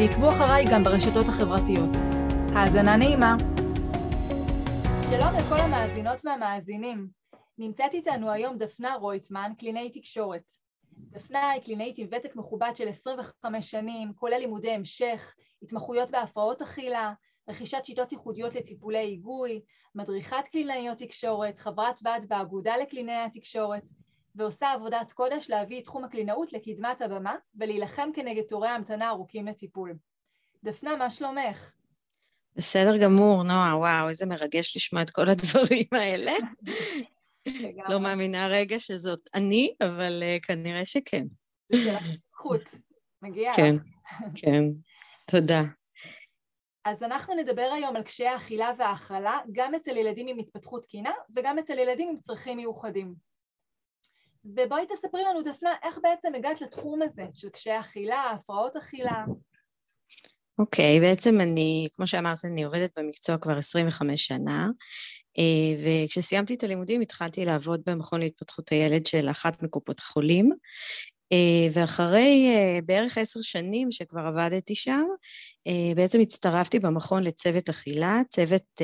ועקבו אחריי גם ברשתות החברתיות. האזנה נעימה. שלום לכל המאזינות והמאזינים. נמצאת איתנו היום דפנה רויטמן, קלינאי תקשורת. דפנה היא קלינאית עם ותק מכובד של 25 שנים, כולל לימודי המשך, התמחויות בהפרעות אכילה, רכישת שיטות ייחודיות לטיפולי היגוי, מדריכת קלינאיות תקשורת, חברת ועד באגודה לקלינאי התקשורת, ועושה עבודת קודש להביא את תחום הקלינאות לקדמת הבמה ולהילחם כנגד תורי ההמתנה ארוכים לטיפול. דפנה, מה שלומך? בסדר גמור, נועה, וואו, איזה מרגש לשמוע את כל הדברים האלה. לא מאמינה רגע שזאת אני, אבל uh, כנראה שכן. זה של הזכות, מגיע כן, כן, תודה. אז אנחנו נדבר היום על קשיי האכילה וההכלה, גם אצל ילדים עם התפתחות תקינה וגם אצל ילדים עם צרכים מיוחדים. ובואי תספרי לנו, דפנה, איך בעצם הגעת לתחום הזה של קשיי אכילה, הפרעות אכילה? אוקיי, okay, בעצם אני, כמו שאמרת, אני עובדת במקצוע כבר 25 שנה, אה, וכשסיימתי את הלימודים התחלתי לעבוד במכון להתפתחות הילד של אחת מקופות החולים, ואחרי אה, בערך עשר שנים שכבר עבדתי שם, אה, בעצם הצטרפתי במכון לצוות אכילה, צוות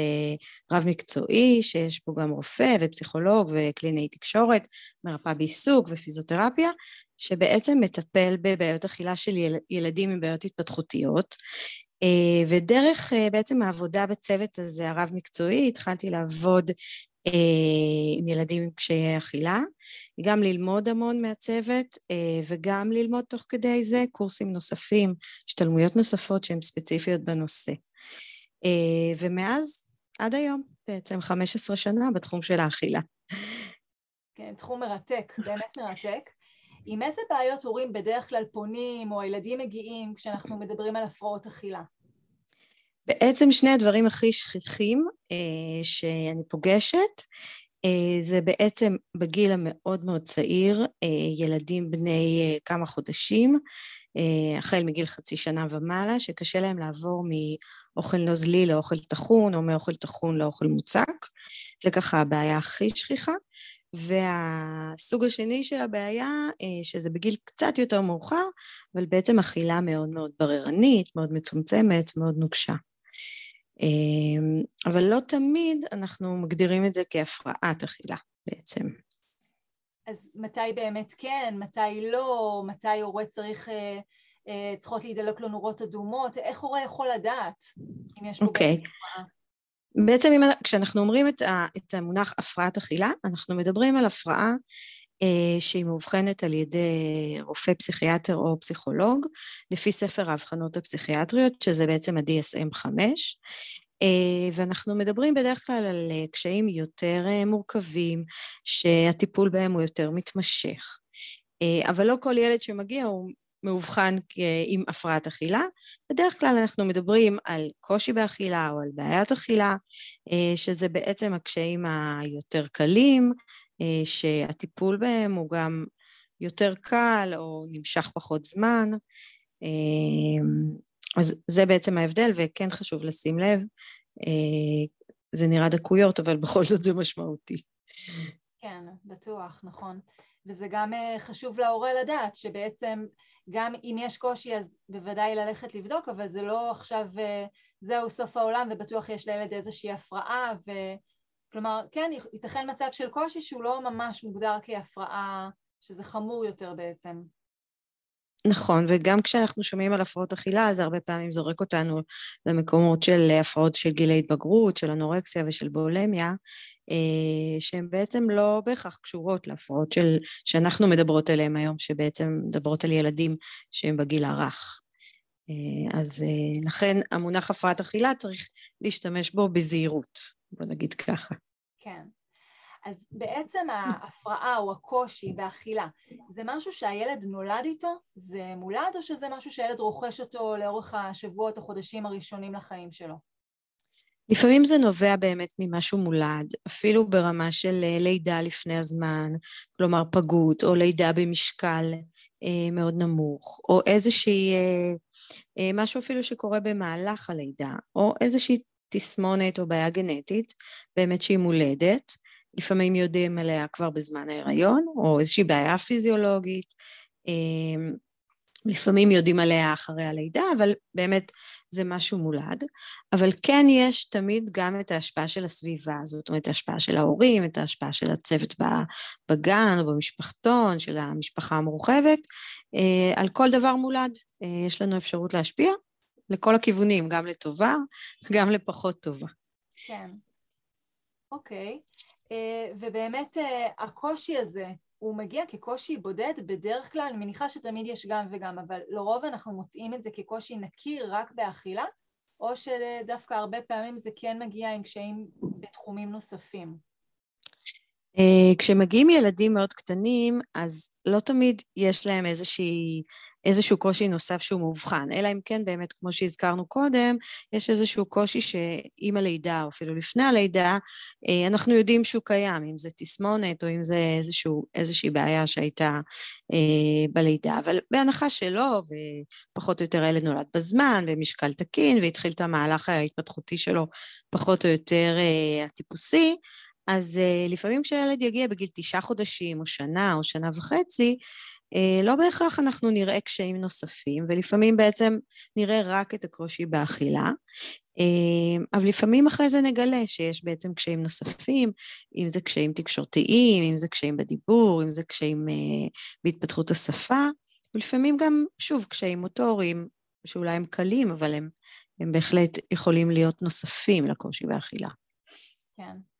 רב מקצועי שיש בו גם רופא ופסיכולוג וקלינאי תקשורת, מרפאה בעיסוק ופיזיותרפיה, שבעצם מטפל בבעיות אכילה של ילדים עם בעיות התפתחותיות. ודרך בעצם העבודה בצוות הזה הרב מקצועי התחלתי לעבוד אה, עם ילדים עם קשיי אכילה, גם ללמוד המון מהצוות אה, וגם ללמוד תוך כדי זה קורסים נוספים, השתלמויות נוספות שהן ספציפיות בנושא. אה, ומאז עד היום, בעצם 15 שנה בתחום של האכילה. כן, תחום מרתק, באמת מרתק. עם איזה בעיות הורים בדרך כלל פונים או הילדים מגיעים כשאנחנו מדברים על הפרעות אכילה? בעצם שני הדברים הכי שכיחים אה, שאני פוגשת אה, זה בעצם בגיל המאוד מאוד צעיר, אה, ילדים בני אה, כמה חודשים, אה, החל מגיל חצי שנה ומעלה, שקשה להם לעבור מאוכל נוזלי לאוכל טחון או מאוכל טחון לאוכל מוצק, זה ככה הבעיה הכי שכיחה. והסוג השני של הבעיה, אה, שזה בגיל קצת יותר מאוחר, אבל בעצם אכילה מאוד מאוד בררנית, מאוד מצומצמת, מאוד נוקשה. אמ, אבל לא תמיד אנחנו מגדירים את זה כהפרעת אכילה בעצם. אז מתי באמת כן, מתי לא, מתי הורה צריך, אה, אה, צריכות להידלק לו נורות אדומות, איך הורה יכול לדעת אם יש פה okay. אוקיי. בעצם אם, כשאנחנו אומרים את, ה, את המונח הפרעת אכילה, אנחנו מדברים על הפרעה שהיא מאובחנת על ידי רופא פסיכיאטר או פסיכולוג, לפי ספר האבחנות הפסיכיאטריות, שזה בעצם ה-DSM-5, אה, ואנחנו מדברים בדרך כלל על אה, קשיים יותר מורכבים, שהטיפול בהם הוא יותר מתמשך. אבל לא כל ילד שמגיע הוא מאובחן עם הפרעת אכילה. בדרך כלל אנחנו מדברים על קושי באכילה או על בעיית אכילה, שזה בעצם הקשיים היותר קלים, אה, שהטיפול בהם הוא גם יותר קל או נמשך פחות זמן. אה, אז זה בעצם ההבדל, וכן חשוב לשים לב, אה, זה נראה דקויות, אבל בכל זאת זה משמעותי. כן, בטוח, נכון. וזה גם חשוב להורה לדעת שבעצם גם אם יש קושי אז בוודאי ללכת לבדוק, אבל זה לא עכשיו זהו סוף העולם ובטוח יש לילד איזושהי הפרעה ו... כלומר, כן, ייתכן מצב של קושי שהוא לא ממש מוגדר כהפרעה, שזה חמור יותר בעצם. נכון, וגם כשאנחנו שומעים על הפרעות אכילה, זה הרבה פעמים זורק אותנו למקומות של הפרעות של גילי התבגרות, של אנורקסיה ושל בולמיה, אה, שהן בעצם לא בהכרח קשורות להפרעות של, שאנחנו מדברות עליהן היום, שבעצם מדברות על ילדים שהם בגיל הרך. אה, אז אה, לכן המונח הפרעת אכילה צריך להשתמש בו בזהירות. בוא נגיד ככה. כן. אז בעצם ההפרעה או הקושי באכילה, זה משהו שהילד נולד איתו? זה מולד או שזה משהו שהילד רוכש אותו לאורך השבועות, החודשים הראשונים לחיים שלו? לפעמים זה נובע באמת ממשהו מולד, אפילו ברמה של אה, לידה לפני הזמן, כלומר פגות, או לידה במשקל אה, מאוד נמוך, או איזושהי, אה, אה, משהו אפילו שקורה במהלך הלידה, או איזושהי תסמונת או בעיה גנטית, באמת שהיא מולדת, לפעמים יודעים עליה כבר בזמן ההיריון, או איזושהי בעיה פיזיולוגית, אה, לפעמים יודעים עליה אחרי הלידה, אבל באמת זה משהו מולד. אבל כן יש תמיד גם את ההשפעה של הסביבה, זאת אומרת, ההשפעה של ההורים, את ההשפעה של הצוות בגן או במשפחתון, של המשפחה המורחבת, אה, על כל דבר מולד. אה, יש לנו אפשרות להשפיע לכל הכיוונים, גם לטובה, גם לפחות טובה. כן. אוקיי. אה, ובאמת הקושי הזה, הוא מגיע כקושי בודד, בדרך כלל, אני מניחה שתמיד יש גם וגם, אבל לרוב אנחנו מוצאים את זה כקושי נקי רק באכילה, או שדווקא הרבה פעמים זה כן מגיע עם קשיים בתחומים נוספים. אה, כשמגיעים ילדים מאוד קטנים, אז לא תמיד יש להם איזושהי איזשהו קושי נוסף שהוא מאובחן, אלא אם כן באמת, כמו שהזכרנו קודם, יש איזשהו קושי שעם הלידה, או אפילו לפני הלידה, אה, אנחנו יודעים שהוא קיים, אם זה תסמונת או אם זה איזשהו, איזושהי בעיה שהייתה אה, בלידה, אבל בהנחה שלא, ופחות או יותר הילד נולד בזמן, ומשקל תקין, והתחיל את המהלך ההתפתחותי שלו פחות או יותר אה, הטיפוסי, אז uh, לפעמים כשהילד יגיע בגיל תשעה חודשים, או שנה, או שנה וחצי, אה, לא בהכרח אנחנו נראה קשיים נוספים, ולפעמים בעצם נראה רק את הקושי באכילה, אה, אבל לפעמים אחרי זה נגלה שיש בעצם קשיים נוספים, אם זה קשיים תקשורתיים, אם זה קשיים בדיבור, אם זה קשיים אה, בהתפתחות השפה, ולפעמים גם, שוב, קשיים מוטוריים, שאולי הם קלים, אבל הם, הם בהחלט יכולים להיות נוספים לקושי באכילה. כן.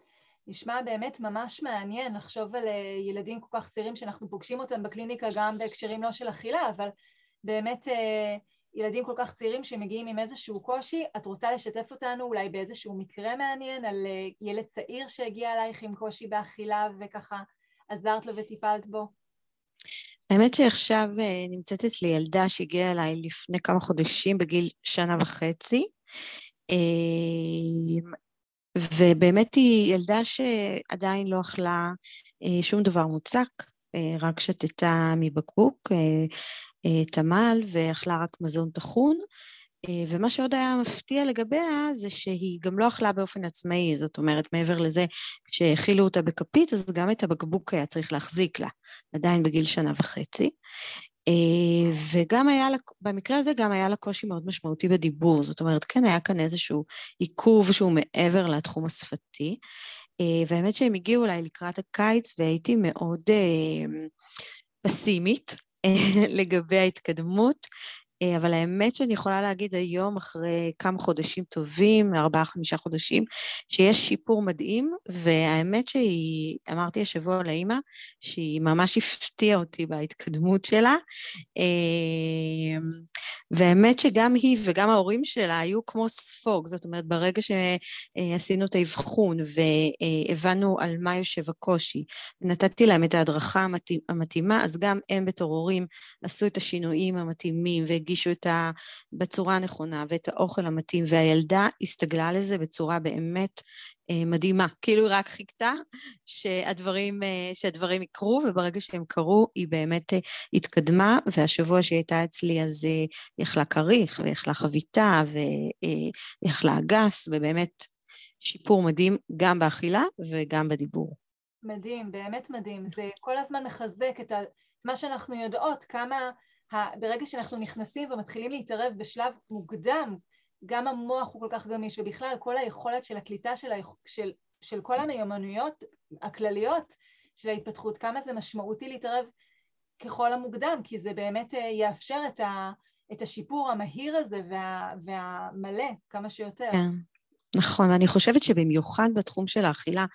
נשמע באמת ממש מעניין לחשוב על אה, ילדים כל כך צעירים שאנחנו פוגשים אותם בקליניקה גם בהקשרים לא של אכילה, אבל באמת אה, ילדים כל כך צעירים שמגיעים עם איזשהו קושי, את רוצה לשתף אותנו אולי באיזשהו מקרה מעניין על אה, ילד צעיר שהגיע אלייך עם קושי באכילה וככה עזרת לו וטיפלת בו? האמת שעכשיו נמצאת אצלי ילדה שהגיעה אליי לפני כמה חודשים בגיל שנה וחצי. ובאמת היא ילדה שעדיין לא אכלה אה, שום דבר מוצק, אה, רק שתתה מבקבוק, אה, תמל, ואכלה רק מזון טחון. ומה שעוד היה מפתיע לגביה זה שהיא גם לא אכלה באופן עצמאי, זאת אומרת, מעבר לזה שהאכילו אותה בכפית, אז גם את הבקבוק היה צריך להחזיק לה, עדיין בגיל שנה וחצי. אה, וגם היה לה, במקרה הזה גם היה לה קושי מאוד משמעותי בדיבור, זאת אומרת, כן היה כאן איזשהו עיכוב שהוא מעבר לתחום השפתי, אה, והאמת שהם הגיעו אליי לקראת הקיץ והייתי מאוד אה, פסימית לגבי ההתקדמות, אבל האמת שאני יכולה להגיד היום, אחרי כמה חודשים טובים, ארבעה, חמישה חודשים, שיש שיפור מדהים, והאמת שהיא, אמרתי השבוע לאימא, שהיא ממש הפתיעה אותי בהתקדמות שלה. אה, והאמת שגם היא וגם ההורים שלה היו כמו ספוג, זאת אומרת, ברגע שעשינו את האבחון והבנו על מה יושב הקושי, ונתתי להם את ההדרכה המתאימה, אז גם הם בתור הורים עשו את השינויים המתאימים והגישו את ה... בצורה הנכונה ואת האוכל המתאים, והילדה הסתגלה לזה בצורה באמת אה, מדהימה, כאילו היא רק חיכתה שהדברים, אה, שהדברים יקרו, וברגע שהם קרו היא באמת אה, התקדמה, והשבוע שהיא הייתה אצלי אז היא אכלה כריך, והיא אכלה חביתה, והיא אכלה אגס, ובאמת שיפור מדהים גם באכילה וגם בדיבור. מדהים, באמת מדהים. זה כל הזמן מחזק את מה שאנחנו יודעות, כמה ברגע שאנחנו נכנסים ומתחילים להתערב בשלב מוקדם גם המוח הוא כל כך גמיש, ובכלל כל היכולת של הקליטה של, היכ... של, של כל המיומנויות הכלליות של ההתפתחות, כמה זה משמעותי להתערב ככל המוקדם, כי זה באמת אה, יאפשר את, ה... את השיפור המהיר הזה וה... והמלא כמה שיותר. כן. נכון, אני חושבת שבמיוחד בתחום של האכילה,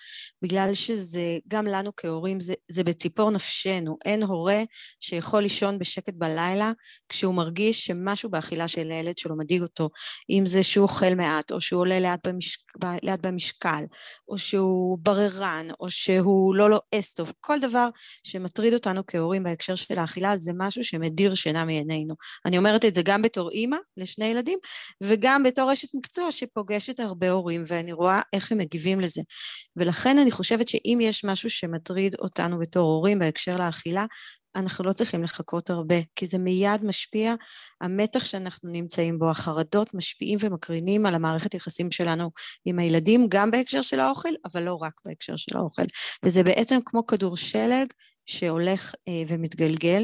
בגלל שזה, גם לנו כהורים, זה, זה בציפור נפשנו. אין הורה שיכול לישון בשקט בלילה כשהוא מרגיש שמשהו באכילה של הילד שלו מדאיג אותו, אם זה שהוא אוכל מעט, או שהוא עולה לאט, במשק, לאט במשקל, או שהוא בררן, או שהוא לא לועס טוב. כל דבר שמטריד אותנו כהורים בהקשר של האכילה, זה משהו שמדיר שינה מעינינו. אני אומרת את זה גם בתור אימא לשני ילדים, וגם בתור אשת מקצוע שפוגשת הרבה הורים, ואני רואה איך הם מגיבים לזה. ולכן אני חושבת שאם יש משהו שמטריד אותנו בתור הורים בהקשר לאכילה, אנחנו לא צריכים לחכות הרבה, כי זה מיד משפיע, המתח שאנחנו נמצאים בו, החרדות משפיעים ומקרינים על המערכת יחסים שלנו עם הילדים, גם בהקשר של האוכל, אבל לא רק בהקשר של האוכל. וזה בעצם כמו כדור שלג שהולך אה, ומתגלגל,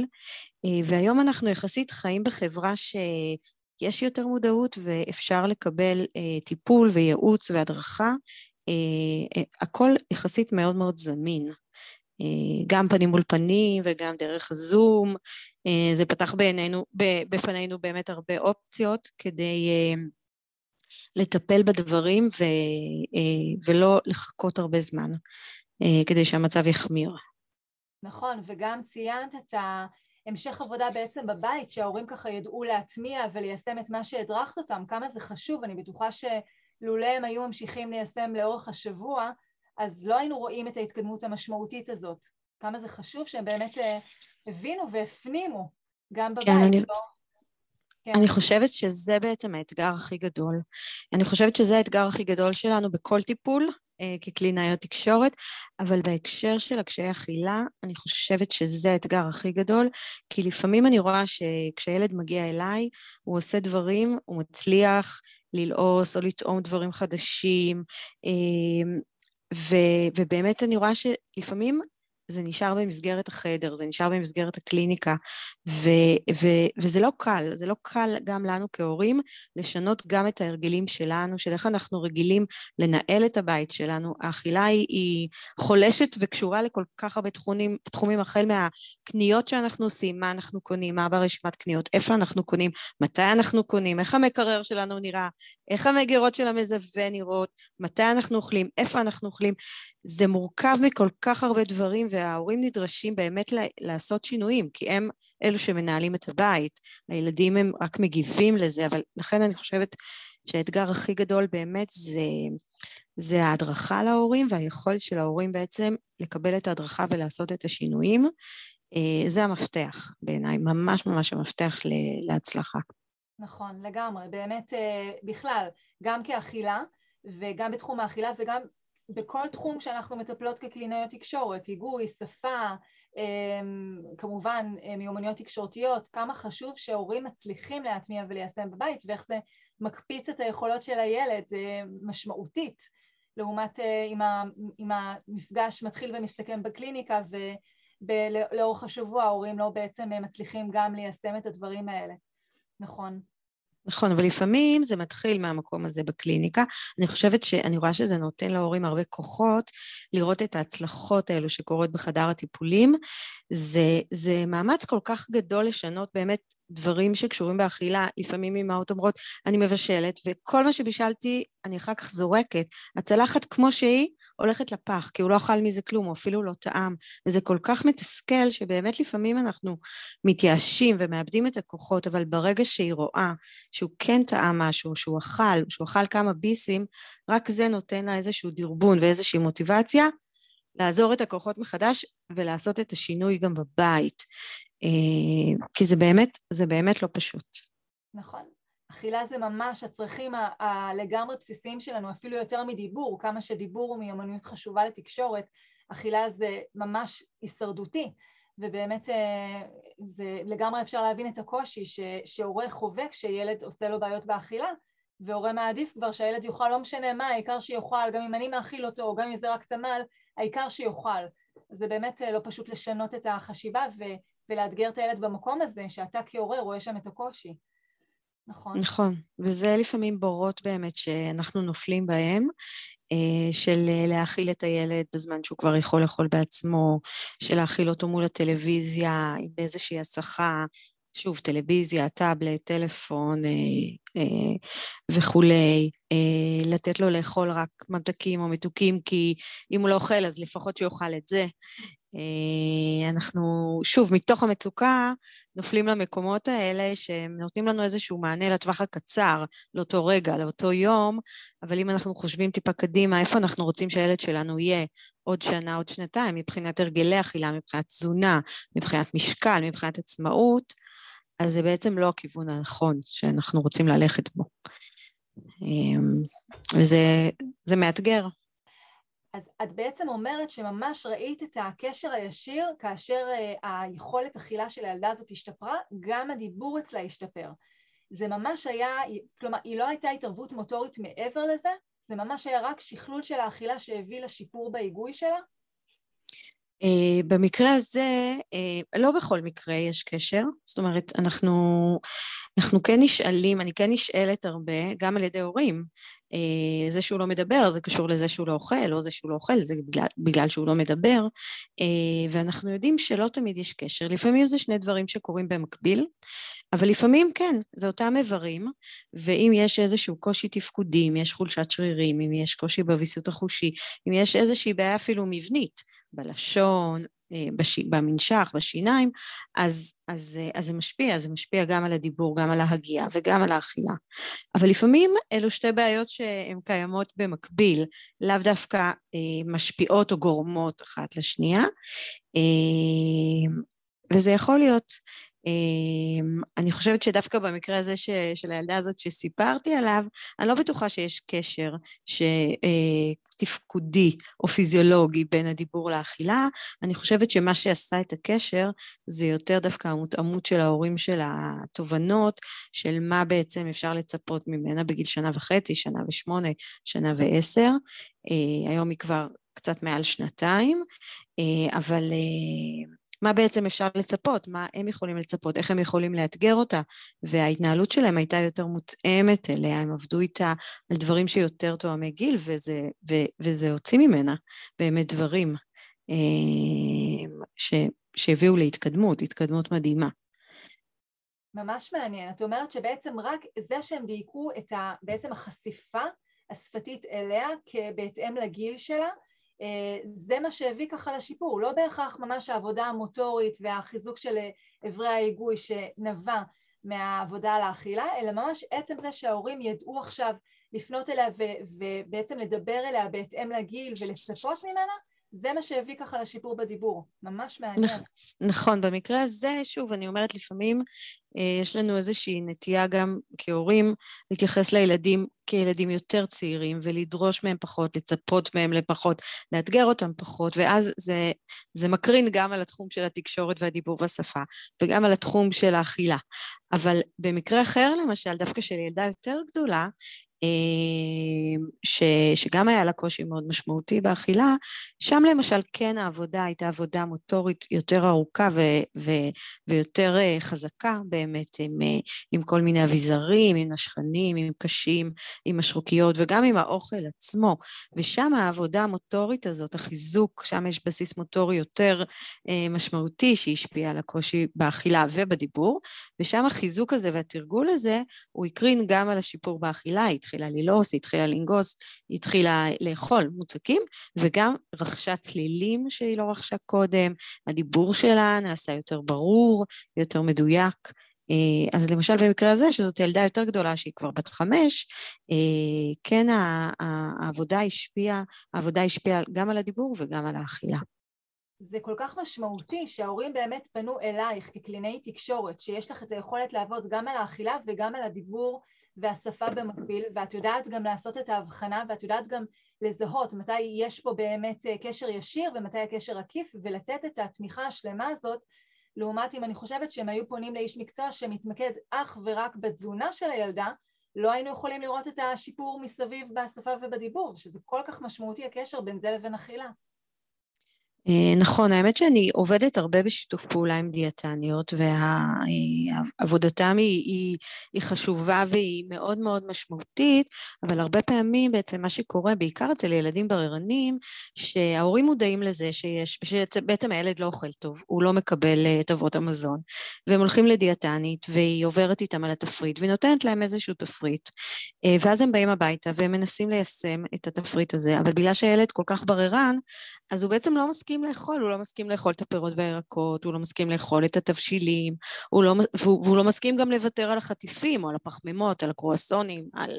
אה, והיום אנחנו יחסית חיים בחברה ש... יש יותר מודעות ואפשר לקבל אה, טיפול וייעוץ והדרכה, אה, אה, הכל יחסית מאוד מאוד זמין. אה, גם פנים מול פנים וגם דרך הזום, אה, זה פתח בעינינו, בפנינו באמת הרבה אופציות כדי אה, לטפל בדברים ו, אה, ולא לחכות הרבה זמן אה, כדי שהמצב יחמיר. נכון, וגם ציינת את ה... המשך עבודה בעצם בבית, שההורים ככה ידעו להטמיע וליישם את מה שהדרכת אותם, כמה זה חשוב, אני בטוחה שלולא הם היו ממשיכים ליישם לאורך השבוע, אז לא היינו רואים את ההתקדמות המשמעותית הזאת. כמה זה חשוב שהם באמת אה, הבינו והפנימו, גם בבית. כן, אני... לא? כן. אני חושבת שזה בעצם האתגר הכי גדול. אני חושבת שזה האתגר הכי גדול שלנו בכל טיפול, כקלינאיות תקשורת, אבל בהקשר של הקשיי אכילה, אני חושבת שזה האתגר הכי גדול, כי לפעמים אני רואה שכשילד מגיע אליי, הוא עושה דברים, הוא מצליח ללעוס או לטעום דברים חדשים, אה, ו- ובאמת אני רואה שלפעמים זה נשאר במסגרת החדר, זה נשאר במסגרת הקליניקה, ו, ו, וזה לא קל, זה לא קל גם לנו כהורים לשנות גם את ההרגלים שלנו, של איך אנחנו רגילים לנהל את הבית שלנו. האכילה היא, היא חולשת וקשורה לכל כך הרבה תחומים, תחומים החל מהקניות שאנחנו עושים, מה אנחנו קונים, מה ברשימת קניות, איפה אנחנו קונים, מתי אנחנו קונים, איך המקרר שלנו נראה, איך המגירות של המזווה נראות, מתי אנחנו אוכלים, איפה אנחנו אוכלים. זה מורכב מכל כך הרבה דברים, וההורים נדרשים באמת לעשות שינויים, כי הם אלו שמנהלים את הבית. הילדים הם רק מגיבים לזה, אבל לכן אני חושבת שהאתגר הכי גדול באמת זה, זה ההדרכה להורים והיכולת של ההורים בעצם לקבל את ההדרכה ולעשות את השינויים. אה, זה המפתח בעיניי, ממש ממש המפתח להצלחה. נכון, לגמרי. באמת, אה, בכלל, גם כאכילה וגם בתחום האכילה וגם בכל תחום שאנחנו מטפלות כקלינאיות תקשורת, היגוי, שפה, אמ, כמובן אה, מיומנויות תקשורתיות, כמה חשוב שהורים מצליחים להטמיע וליישם בבית ואיך זה מקפיץ את היכולות של הילד אה, משמעותית לעומת אם המפגש מתחיל ומסתכם בקליניקה ולאורך השבוע ההורים לא בעצם מצליחים גם ליישם את הדברים האלה. נכון. נכון, אבל לפעמים זה מתחיל מהמקום הזה בקליניקה. אני חושבת שאני רואה שזה נותן להורים הרבה כוחות לראות את ההצלחות האלו שקורות בחדר הטיפולים. זה, זה מאמץ כל כך גדול לשנות באמת דברים שקשורים באכילה, לפעמים אמהות אומרות, אני מבשלת, וכל מה שבישלתי אני אחר כך זורקת. הצלחת כמו שהיא הולכת לפח, כי הוא לא אכל מזה כלום, הוא אפילו לא טעם. וזה כל כך מתסכל, שבאמת לפעמים אנחנו מתייאשים ומאבדים את הכוחות, אבל ברגע שהיא רואה שהוא כן טעם משהו, שהוא אכל, שהוא אכל כמה ביסים, רק זה נותן לה איזשהו דרבון ואיזושהי מוטיבציה לעזור את הכוחות מחדש ולעשות את השינוי גם בבית. אה, כי זה באמת, זה באמת לא פשוט. נכון. אכילה זה ממש הצרכים הלגמרי בסיסיים שלנו, אפילו יותר מדיבור, כמה שדיבור הוא מיומנות חשובה לתקשורת, אכילה זה ממש הישרדותי, ובאמת אה, זה לגמרי אפשר להבין את הקושי שהורה חווה כשילד עושה לו בעיות באכילה, והורה מעדיף כבר שהילד יאכל לא משנה מה, העיקר שיאכל, גם אם אני מאכיל אותו, או גם אם זה רק תמ"ל, העיקר שיאכל. זה באמת אה, לא פשוט לשנות את החשיבה ו, ולאתגר את הילד במקום הזה, שאתה כהורה רואה שם את הקושי. נכון. נכון, וזה לפעמים בורות באמת שאנחנו נופלים בהם, אה, של להאכיל את הילד בזמן שהוא כבר יכול לאכול בעצמו, של להאכיל אותו מול הטלוויזיה עם איזושהי הסחה, שוב, טלוויזיה, טאבלט, טלפון אה, אה, וכולי, אה, לתת לו לאכול רק ממתקים או מתוקים, כי אם הוא לא אוכל אז לפחות שיאכל את זה. אה, אנחנו, שוב, מתוך המצוקה נופלים למקומות האלה שהם נותנים לנו איזשהו מענה לטווח הקצר, לאותו רגע, לאותו יום, אבל אם אנחנו חושבים טיפה קדימה, איפה אנחנו רוצים שהילד שלנו יהיה עוד שנה, עוד שנתיים, מבחינת הרגלי אכילה, מבחינת תזונה, מבחינת משקל, מבחינת עצמאות, אז זה בעצם לא הכיוון הנכון שאנחנו רוצים ללכת בו. אמ, וזה מאתגר. אז את בעצם אומרת שממש ראית את הקשר הישיר כאשר אה, היכולת אכילה של הילדה הזאת השתפרה, גם הדיבור אצלה השתפר. זה ממש היה, כלומר, היא לא הייתה התערבות מוטורית מעבר לזה, זה ממש היה רק שכלול של האכילה שהביא לשיפור בהיגוי שלה? Uh, במקרה הזה, uh, לא בכל מקרה יש קשר, זאת אומרת, אנחנו, אנחנו כן נשאלים, אני כן נשאלת הרבה, גם על ידי הורים. Uh, זה שהוא לא מדבר, זה קשור לזה שהוא לא אוכל, או זה שהוא לא אוכל, זה בגלל, בגלל שהוא לא מדבר, ואנחנו יודעים שלא תמיד יש קשר. לפעמים זה שני דברים שקורים במקביל, אבל לפעמים כן, זה אותם איברים, ואם יש איזשהו קושי תפקודי, אם יש חולשת שרירים, אם יש קושי בוויסות החושי, אם יש איזושהי בעיה אפילו מבנית, בלשון, אה, בש... במנשך, בשיניים, אז, אז, אה, אז זה משפיע, זה משפיע גם על הדיבור, גם על ההגייה וגם על האכילה. אבל לפעמים אלו שתי בעיות שהן קיימות במקביל, לאו דווקא אה, משפיעות או גורמות אחת לשנייה, אה, וזה יכול להיות אני חושבת שדווקא במקרה הזה ש, של הילדה הזאת שסיפרתי עליו, אני לא בטוחה שיש קשר תפקודי אה, או פיזיולוגי בין הדיבור לאכילה, אני חושבת שמה שעשה את הקשר זה יותר דווקא המותאמות של ההורים של התובנות, של מה בעצם אפשר לצפות ממנה בגיל שנה וחצי, שנה ושמונה, שנה ועשר, אה, היום היא כבר קצת מעל שנתיים, אה, אבל מה בעצם אפשר לצפות, מה הם יכולים לצפות, איך הם יכולים לאתגר אותה, וההתנהלות שלהם הייתה יותר מותאמת אליה, הם עבדו איתה על דברים שיותר תואמי גיל, וזה, ו, וזה הוציא ממנה באמת דברים אה, ש, שהביאו להתקדמות, התקדמות מדהימה. ממש מעניין. את אומרת שבעצם רק זה שהם דייקו את ה, בעצם החשיפה השפתית אליה בהתאם לגיל שלה, זה מה שהביא ככה לשיפור, לא בהכרח ממש העבודה המוטורית והחיזוק של אברי ההיגוי שנבע מהעבודה על האכילה, אלא ממש עצם זה שההורים ידעו עכשיו לפנות אליה ובעצם לדבר אליה בהתאם לגיל ולצפות ממנה, זה מה שהביא ככה לשיפור בדיבור, ממש מעניין. נכון, במקרה הזה, שוב, אני אומרת, לפעמים אה, יש לנו איזושהי נטייה גם כהורים להתייחס לילדים כילדים יותר צעירים ולדרוש מהם פחות, לצפות מהם לפחות, לאתגר אותם פחות, ואז זה, זה מקרין גם על התחום של התקשורת והדיבור והשפה, וגם על התחום של האכילה. אבל במקרה אחר, למשל, דווקא של ילדה יותר גדולה, ש, שגם היה לה קושי מאוד משמעותי באכילה, שם למשל כן העבודה הייתה עבודה מוטורית יותר ארוכה ו, ו, ויותר אה, חזקה באמת, עם, אה, עם כל מיני אביזרים, עם נשכנים, עם קשים, עם משרוקיות וגם עם האוכל עצמו. ושם העבודה המוטורית הזאת, החיזוק, שם יש בסיס מוטורי יותר אה, משמעותי שהשפיע על הקושי באכילה ובדיבור, ושם החיזוק הזה והתרגול הזה, הוא הקרין גם על השיפור באכילה, התחיל התחילה ללעוס, היא התחילה לנגוס, היא התחילה לאכול מוצקים, וגם רכשה צלילים שהיא לא רכשה קודם, הדיבור שלה נעשה יותר ברור, יותר מדויק. אה, אז למשל במקרה הזה, שזאת ילדה יותר גדולה שהיא כבר בת חמש, אה, כן העבודה השפיעה, העבודה השפיעה גם על הדיבור וגם על האכילה. זה כל כך משמעותי שההורים באמת פנו אלייך כקלינאי תקשורת, שיש לך את היכולת לעבוד גם על האכילה וגם על הדיבור והשפה במקביל, ואת יודעת גם לעשות את ההבחנה, ואת יודעת גם לזהות מתי יש פה באמת אה, קשר ישיר ומתי הקשר עקיף, ולתת את התמיכה השלמה הזאת, לעומת אם אני חושבת שהם היו פונים לאיש מקצוע שמתמקד אך ורק בתזונה של הילדה, לא היינו יכולים לראות את השיפור מסביב בשפה ובדיבור, שזה כל כך משמעותי הקשר בין זה לבין אכילה. אה, נכון, האמת שאני עובדת הרבה בשיתוף פעולה עם דיאטניות ועבודתם היא, היא, היא חשובה והיא מאוד מאוד משמעותית, אבל הרבה פעמים בעצם מה שקורה, בעיקר אצל ילדים בררנים, שההורים מודעים לזה שיש, שבעצם הילד לא אוכל טוב, הוא לא מקבל אה, את אבות המזון, והם הולכים לדיאטנית והיא עוברת איתם על התפריט והיא נותנת להם איזשהו תפריט, אה, ואז הם באים הביתה והם מנסים ליישם את התפריט הזה, אבל בגלל שהילד כל כך בררן, אז הוא בעצם לא מסכים לאכול, הוא לא מסכים לאכול את הפירות והירקות, הוא לא מסכים לאכול את התבשילים, הוא לא, והוא, והוא לא מסכים גם לוותר על החטיפים או על הפחמימות, על הקרואסונים, על,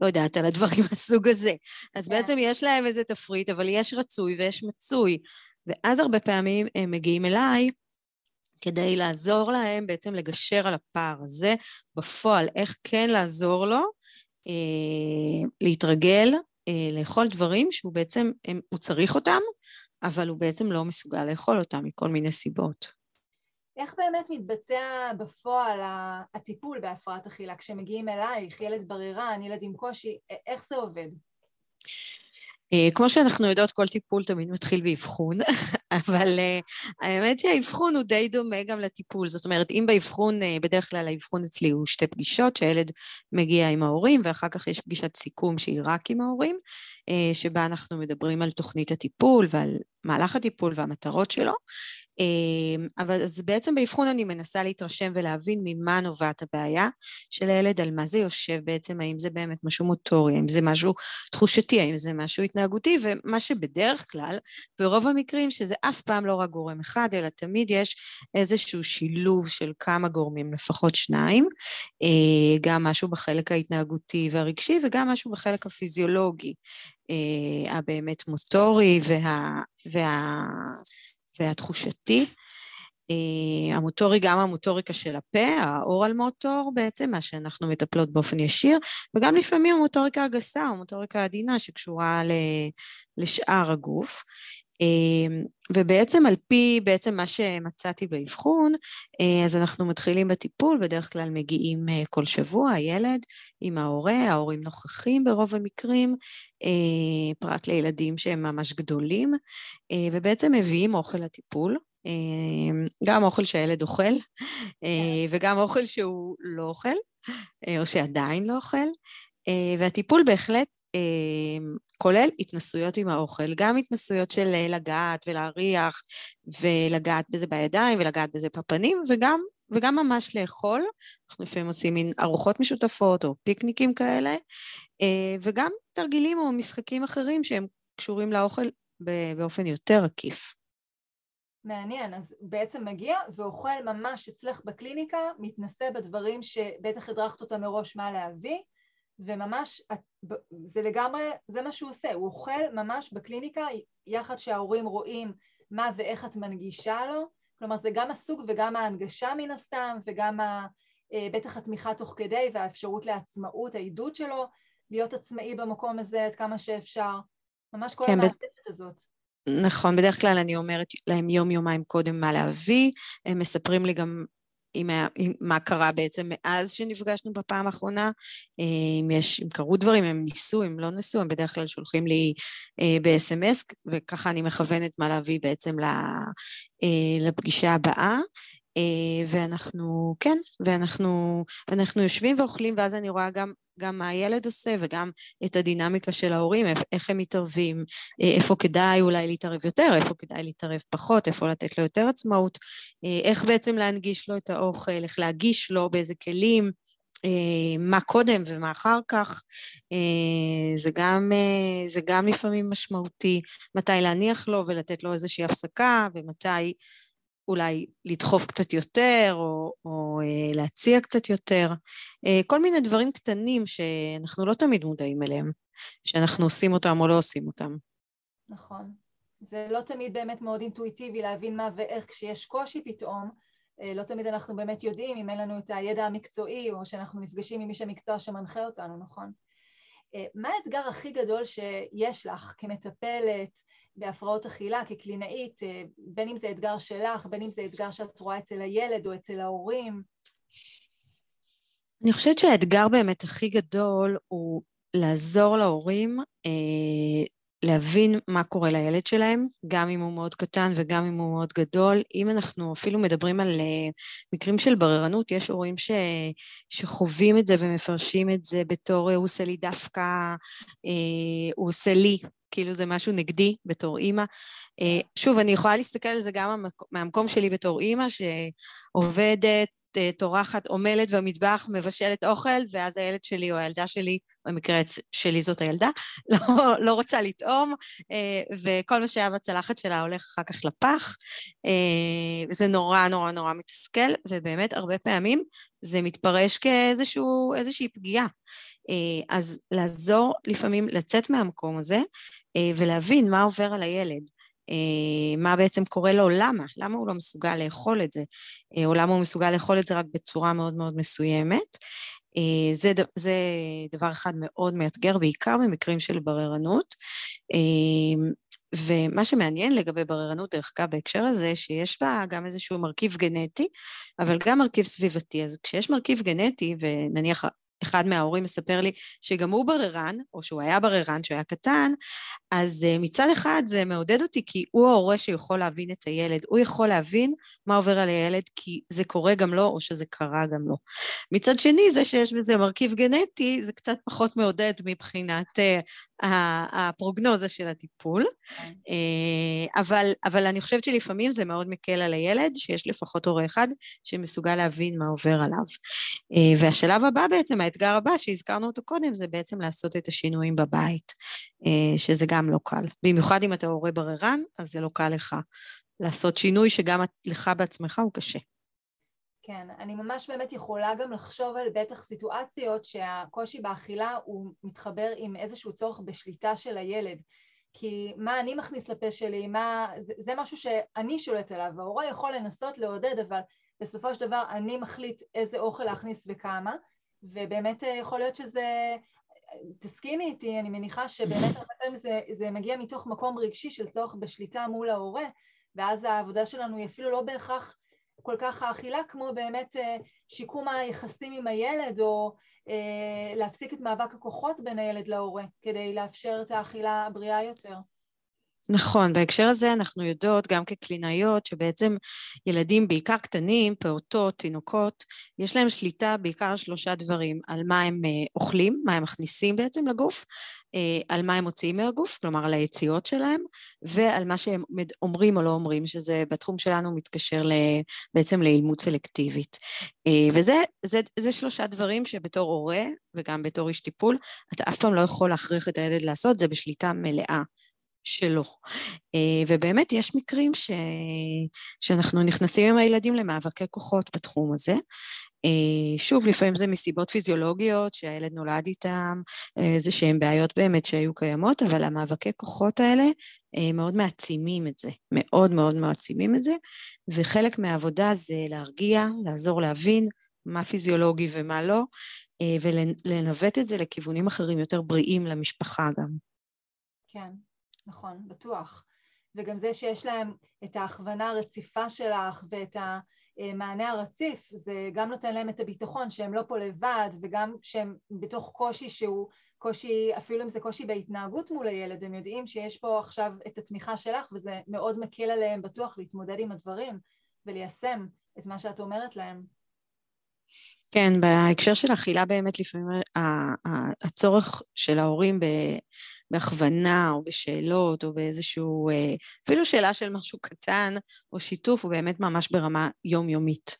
לא יודעת, על הדברים מהסוג הזה. אז yeah. כן. בעצם יש להם איזה תפריט, אבל יש רצוי ויש מצוי. ואז הרבה פעמים הם מגיעים אליי כדי לעזור להם בעצם לגשר על הפער הזה בפועל, איך כן לעזור לו אה, להתרגל לאכול דברים שהוא בעצם, הם, הוא צריך אותם, אבל הוא בעצם לא מסוגל לאכול אותם מכל מיני סיבות. איך באמת מתבצע בפועל הטיפול בהפרעת אכילה? כשמגיעים אלייך, ילד בררן, ילד עם קושי, איך זה עובד? אה, כמו שאנחנו יודעות, כל טיפול תמיד מתחיל באבחון, אבל אה, האמת שהאבחון הוא די דומה גם לטיפול. זאת אומרת, אם באבחון, אה, בדרך כלל האבחון אצלי הוא שתי פגישות, שהילד מגיע עם ההורים, ואחר כך יש פגישת סיכום שהיא רק עם ההורים, שבה אנחנו מדברים על תוכנית הטיפול ועל מהלך הטיפול והמטרות שלו. אמ, אבל אז בעצם באבחון אני מנסה להתרשם ולהבין ממה נובעת הבעיה של הילד, על מה זה יושב בעצם, האם זה באמת משהו מוטורי, האם זה משהו תחושתי, האם זה משהו התנהגותי, ומה שבדרך כלל, ברוב המקרים, שזה אף פעם לא רק גורם אחד, אלא תמיד יש איזשהו שילוב של כמה גורמים, לפחות שניים, אה, גם משהו בחלק ההתנהגותי והרגשי וגם משהו בחלק הפיזיולוגי. אה, הבאמת מוטורי וה, וה, והתחושתי. אה, המוטורי, גם המוטוריקה של הפה, האורל מוטור בעצם, מה שאנחנו מטפלות באופן ישיר, וגם לפעמים המוטוריקה הגסה, המוטוריקה העדינה שקשורה לשאר הגוף. אמ, ובעצם על פי בעצם מה שמצאתי באבחון, אה, אז אנחנו מתחילים בטיפול, בדרך כלל מגיעים אה, כל שבוע, הילד עם ההורה, ההורים נוכחים ברוב המקרים, אה, פרט לילדים שהם ממש גדולים, ובעצם מביאים אוכל לטיפול. גם אוכל שהילד אוכל, וגם אוכל שהוא לא אוכל, או שעדיין לא אוכל, והטיפול בהחלט כולל התנסויות עם האוכל, גם התנסויות של אה, לגעת ולהריח ולגעת בזה בידיים ולגעת בזה בפנים וגם, וגם ממש לאכול, אנחנו לפעמים עושים מין ארוחות משותפות או פיקניקים כאלה, אה, וגם תרגילים או משחקים אחרים שהם קשורים לאוכל באופן יותר עקיף. מעניין, אז בעצם מגיע ואוכל ממש אצלך בקליניקה, מתנסה בדברים שבטח הדרכת אותה מראש מה להביא, וממש, זה לגמרי, זה מה שהוא עושה, הוא אוכל ממש בקליניקה יחד שההורים רואים מה ואיך את מנגישה לו, כלומר זה גם הסוג וגם ההנגשה מן הסתם, וגם ה, אה, בטח התמיכה תוך כדי והאפשרות לעצמאות, העידוד שלו, להיות עצמאי במקום הזה עד כמה שאפשר, ממש כל כן, המעטפת הזאת. נכון, בדרך כלל אני אומרת להם יום-יומיים קודם מה להביא, הם מספרים לי גם עם, עם מה קרה בעצם מאז שנפגשנו בפעם האחרונה, אה, אם יש, אם קרו דברים, הם ניסו, אם לא ניסו, הם בדרך כלל שולחים לי אה, ב-SMS, וככה אני מכוונת מה להביא בעצם אה, לפגישה הבאה. ואנחנו, כן, ואנחנו, ואנחנו יושבים ואוכלים, ואז אני רואה גם גם מה הילד עושה וגם את הדינמיקה של ההורים, איפה הם מתערבים, אה, איפה כדאי אולי להתערב יותר, איפה כדאי להתערב פחות, איפה לתת לו יותר עצמאות, אה, איך בעצם להנגיש לו את האוכל, איך להגיש לו, באיזה כלים, אה, מה קודם ומה אחר כך, זה גם, זה גם לפעמים משמעותי, מתי להניח לו ולתת לו איזושהי הפסקה ומתי אולי לדחוף קצת יותר, או, או אה, להציע קצת יותר. אה, כל מיני דברים קטנים שאנחנו לא תמיד מודעים אליהם, שאנחנו עושים אותם או לא עושים אותם. נכון. זה לא תמיד באמת מאוד אינטואיטיבי להבין מה ואיך כשיש קושי פתאום. אה, לא תמיד אנחנו באמת יודעים אם אין לנו את הידע המקצועי, או שאנחנו נפגשים עם איש המקצוע שמנחה אותנו, נכון? אה, מה האתגר הכי גדול שיש לך כמטפלת, בהפרעות אכילה כקלינאית, אה, בין אם זה אתגר שלך, בין אם זה אתגר שאת רואה אצל הילד או אצל ההורים? אני חושבת שהאתגר באמת הכי גדול הוא לעזור להורים אה, להבין מה קורה לילד שלהם, גם אם הוא מאוד קטן וגם אם הוא מאוד גדול. אם אנחנו אפילו מדברים על uh, מקרים של בררנות, יש הורים ש, שחווים את זה ומפרשים את זה בתור הוא עושה לי דווקא, uh, הוא עושה לי, כאילו זה משהו נגדי בתור אימא. שוב, אני יכולה להסתכל על זה גם מהמקום שלי בתור אימא, שעובדת, טורחת, עומלת במטבח, מבשלת אוכל, ואז הילד שלי או הילדה שלי, במקרה שלי זאת הילדה, לא, לא רוצה לטעום, אה, וכל מה שהיה בצלחת שלה הולך אחר כך לפח. אה, נורא נורא נורא מתסכל, ובאמת הרבה פעמים זה מתפרש כאיזושהי פגיעה. אה, אז לעזור לפעמים לצאת מהמקום הזה ולהבין מה עובר על הילד. אה, מה בעצם קורה לו, למה? למה הוא לא מסוגל לאכול את זה? אה, או למה הוא מסוגל לאכול את זה רק בצורה מאוד מאוד מסוימת? אה, זה, זה דבר אחד מאוד מאתגר, בעיקר במקרים של בררנות. ומה שמעניין לגבי בררנות, דרך אגב, בהקשר הזה, שיש בה גם איזשהו מרכיב גנטי, אבל גם מרכיב סביבתי. אז כשיש מרכיב גנטי, ונניח אחד מההורים מספר לי שגם הוא בררן, או שהוא היה בררן כשהוא היה קטן, אז אה, מצד אחד זה מעודד אותי כי הוא ההורה שיכול להבין את הילד, הוא יכול להבין מה עובר על הילד כי זה קורה גם לו או שזה קרה גם לו. מצד שני, זה שיש בזה מרכיב גנטי, זה קצת פחות מעודד מבחינת אה, הפרוגנוזה של הטיפול. כן. אה, אבל, אבל אני חושבת שלפעמים זה מאוד מקל על הילד, שיש לפחות הורה אחד שמסוגל להבין מה עובר עליו. אה, והשלב הבא בעצם, האתגר הבא שהזכרנו אותו קודם, זה בעצם לעשות את השינויים בבית, אה, שזה גם לא קל. במיוחד אם אתה הורה בררן, אז זה לא קל לך לעשות שינוי שגם לך בעצמך הוא קשה. כן, אני ממש באמת יכולה גם לחשוב על בטח סיטואציות שהקושי באכילה הוא מתחבר עם איזשהו צורך בשליטה של הילד. כי מה אני מכניס לפה שלי, מה, זה, זה משהו שאני שולט עליו, ההורה יכול לנסות לעודד, אבל בסופו של דבר אני מחליט איזה אוכל להכניס וכמה, ובאמת אה, יכול להיות שזה, תסכימי איתי, אני מניחה שבאמת הרבה פעמים זה, זה מגיע מתוך מקום רגשי של צורך בשליטה מול ההורה, ואז העבודה שלנו היא אפילו לא בהכרח כל כך האכילה כמו באמת אה, שיקום היחסים עם הילד או אה, להפסיק את מאבק הכוחות בין הילד להורה כדי לאפשר את האכילה הבריאה יותר. נכון, בהקשר הזה אנחנו יודעות גם כקלינאיות שבעצם ילדים בעיקר קטנים, פעוטות, תינוקות, יש להם שליטה בעיקר על שלושה דברים, על מה הם אה, אוכלים, מה הם מכניסים בעצם לגוף, אה, על מה הם מוציאים מהגוף, כלומר על היציאות שלהם, ועל מה שהם אומרים או לא אומרים, שזה בתחום שלנו מתקשר בעצם לאימות סלקטיבית. אה, וזה זה, זה שלושה דברים שבתור הורה וגם בתור איש טיפול, אתה אף פעם לא יכול להכריח את הילד לעשות, זה בשליטה מלאה שלו. אה, ובאמת יש מקרים ש... שאנחנו נכנסים עם הילדים למאבקי כוחות בתחום הזה. אה, שוב, לפעמים זה מסיבות פיזיולוגיות שהילד נולד איתם, אה, איזה שהן בעיות באמת שהיו קיימות, אבל המאבקי כוחות האלה מאוד מעצימים את זה, מאוד מאוד מעצימים את זה, וחלק מהעבודה זה להרגיע, לעזור להבין מה פיזיולוגי ומה לא, ולנווט את זה לכיוונים אחרים יותר בריאים למשפחה גם. כן, נכון, בטוח. וגם זה שיש להם את ההכוונה הרציפה שלך ואת המענה הרציף, זה גם נותן להם את הביטחון שהם לא פה לבד, וגם שהם בתוך קושי שהוא קושי, אפילו אם זה קושי בהתנהגות מול הילד, הם יודעים שיש פה עכשיו את התמיכה שלך, וזה מאוד מקל עליהם בטוח להתמודד עם הדברים וליישם את מה שאת אומרת להם. כן, בהקשר של אכילה באמת לפעמים הצורך של ההורים בהכוונה או בשאלות או באיזשהו, אה, אפילו שאלה של משהו קטן או שיתוף, הוא באמת ממש ברמה יומיומית.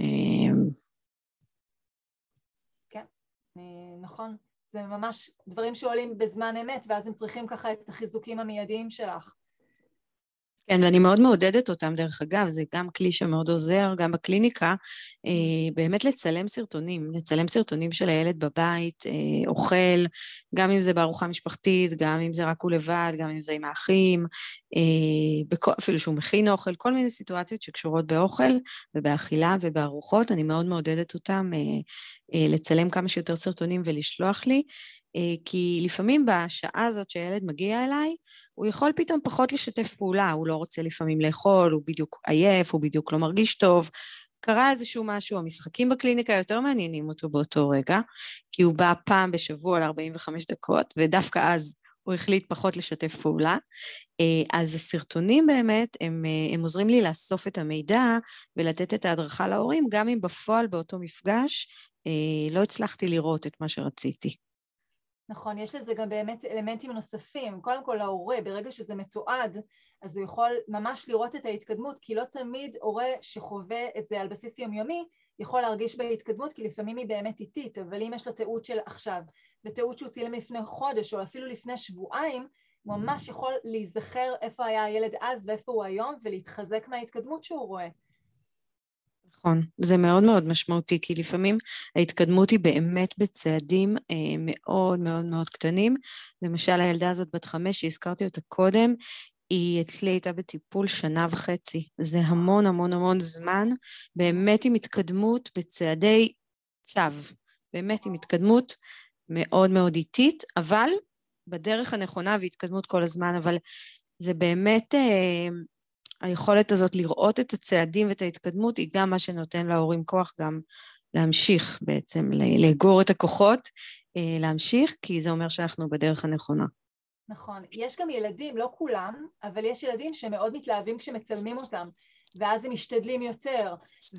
אמ, כן, אה, נכון. זה ממש דברים שעולים בזמן אמת, ואז הם צריכים ככה את החיזוקים המיידיים שלך. כן, ואני מאוד מעודדת אותם, דרך אגב, זה גם כלי שמאוד עוזר, גם בקליניקה, אה, באמת לצלם סרטונים, לצלם סרטונים של הילד בבית, אה, אוכל, גם אם זה בארוחה משפחתית, גם אם זה רק הוא לבד, גם אם זה עם האחים, אה, אפילו שהוא מכין אוכל, כל מיני סיטואציות שקשורות באוכל ובאכילה ובארוחות, אני מאוד מעודדת אותם לצלם כמה שיותר סרטונים ולשלוח לי. אה, כי לפעמים בשעה הזאת שהילד מגיע אליי, הוא יכול פתאום פחות לשתף פעולה, הוא לא רוצה לפעמים לאכול, הוא בדיוק עייף, הוא בדיוק לא מרגיש טוב. קרה איזשהו משהו, המשחקים בקליניקה יותר מעניינים אותו באותו רגע, כי הוא בא פעם בשבוע ל-45 דקות, ודווקא אז הוא החליט פחות לשתף פעולה. אה, אז הסרטונים באמת, הם, הם עוזרים לי לאסוף את המידע ולתת את ההדרכה להורים, גם אם בפועל באותו מפגש לא הצלחתי לראות את מה שרציתי. נכון, יש לזה גם באמת אלמנטים נוספים. קודם כל ההורה, ברגע שזה מתועד, אז הוא יכול ממש לראות את ההתקדמות, כי לא תמיד הורה שחווה את זה על בסיס יומיומי יכול להרגיש בהתקדמות, כי לפעמים היא באמת איטית, אבל אם יש לו תיעוד של עכשיו, ותיעוד שהוא צילם לפני חודש, או אפילו לפני שבועיים, ממש יכול להיזכר איפה היה הילד אז ואיפה הוא היום, ולהתחזק מההתקדמות שהוא רואה. נכון, זה מאוד מאוד משמעותי, כי לפעמים ההתקדמות היא באמת בצעדים אה, מאוד מאוד מאוד קטנים. למשל, הילדה הזאת בת חמש, שהזכרתי אותה קודם, היא אצלי הייתה בטיפול שנה וחצי. זה המון המון המון זמן, באמת עם התקדמות בצעדי צו. באמת עם התקדמות מאוד מאוד איטית, אבל בדרך הנכונה והתקדמות כל הזמן, אבל זה באמת, אה, היכולת הזאת לראות את הצעדים ואת ההתקדמות היא גם מה שנותן להורים כוח גם להמשיך בעצם, לאגור את הכוחות, אה, להמשיך, כי זה אומר שאנחנו בדרך הנכונה. נכון. יש גם ילדים, לא כולם, אבל יש ילדים שמאוד מתלהבים כשמצלמים אותם, ואז הם משתדלים יותר,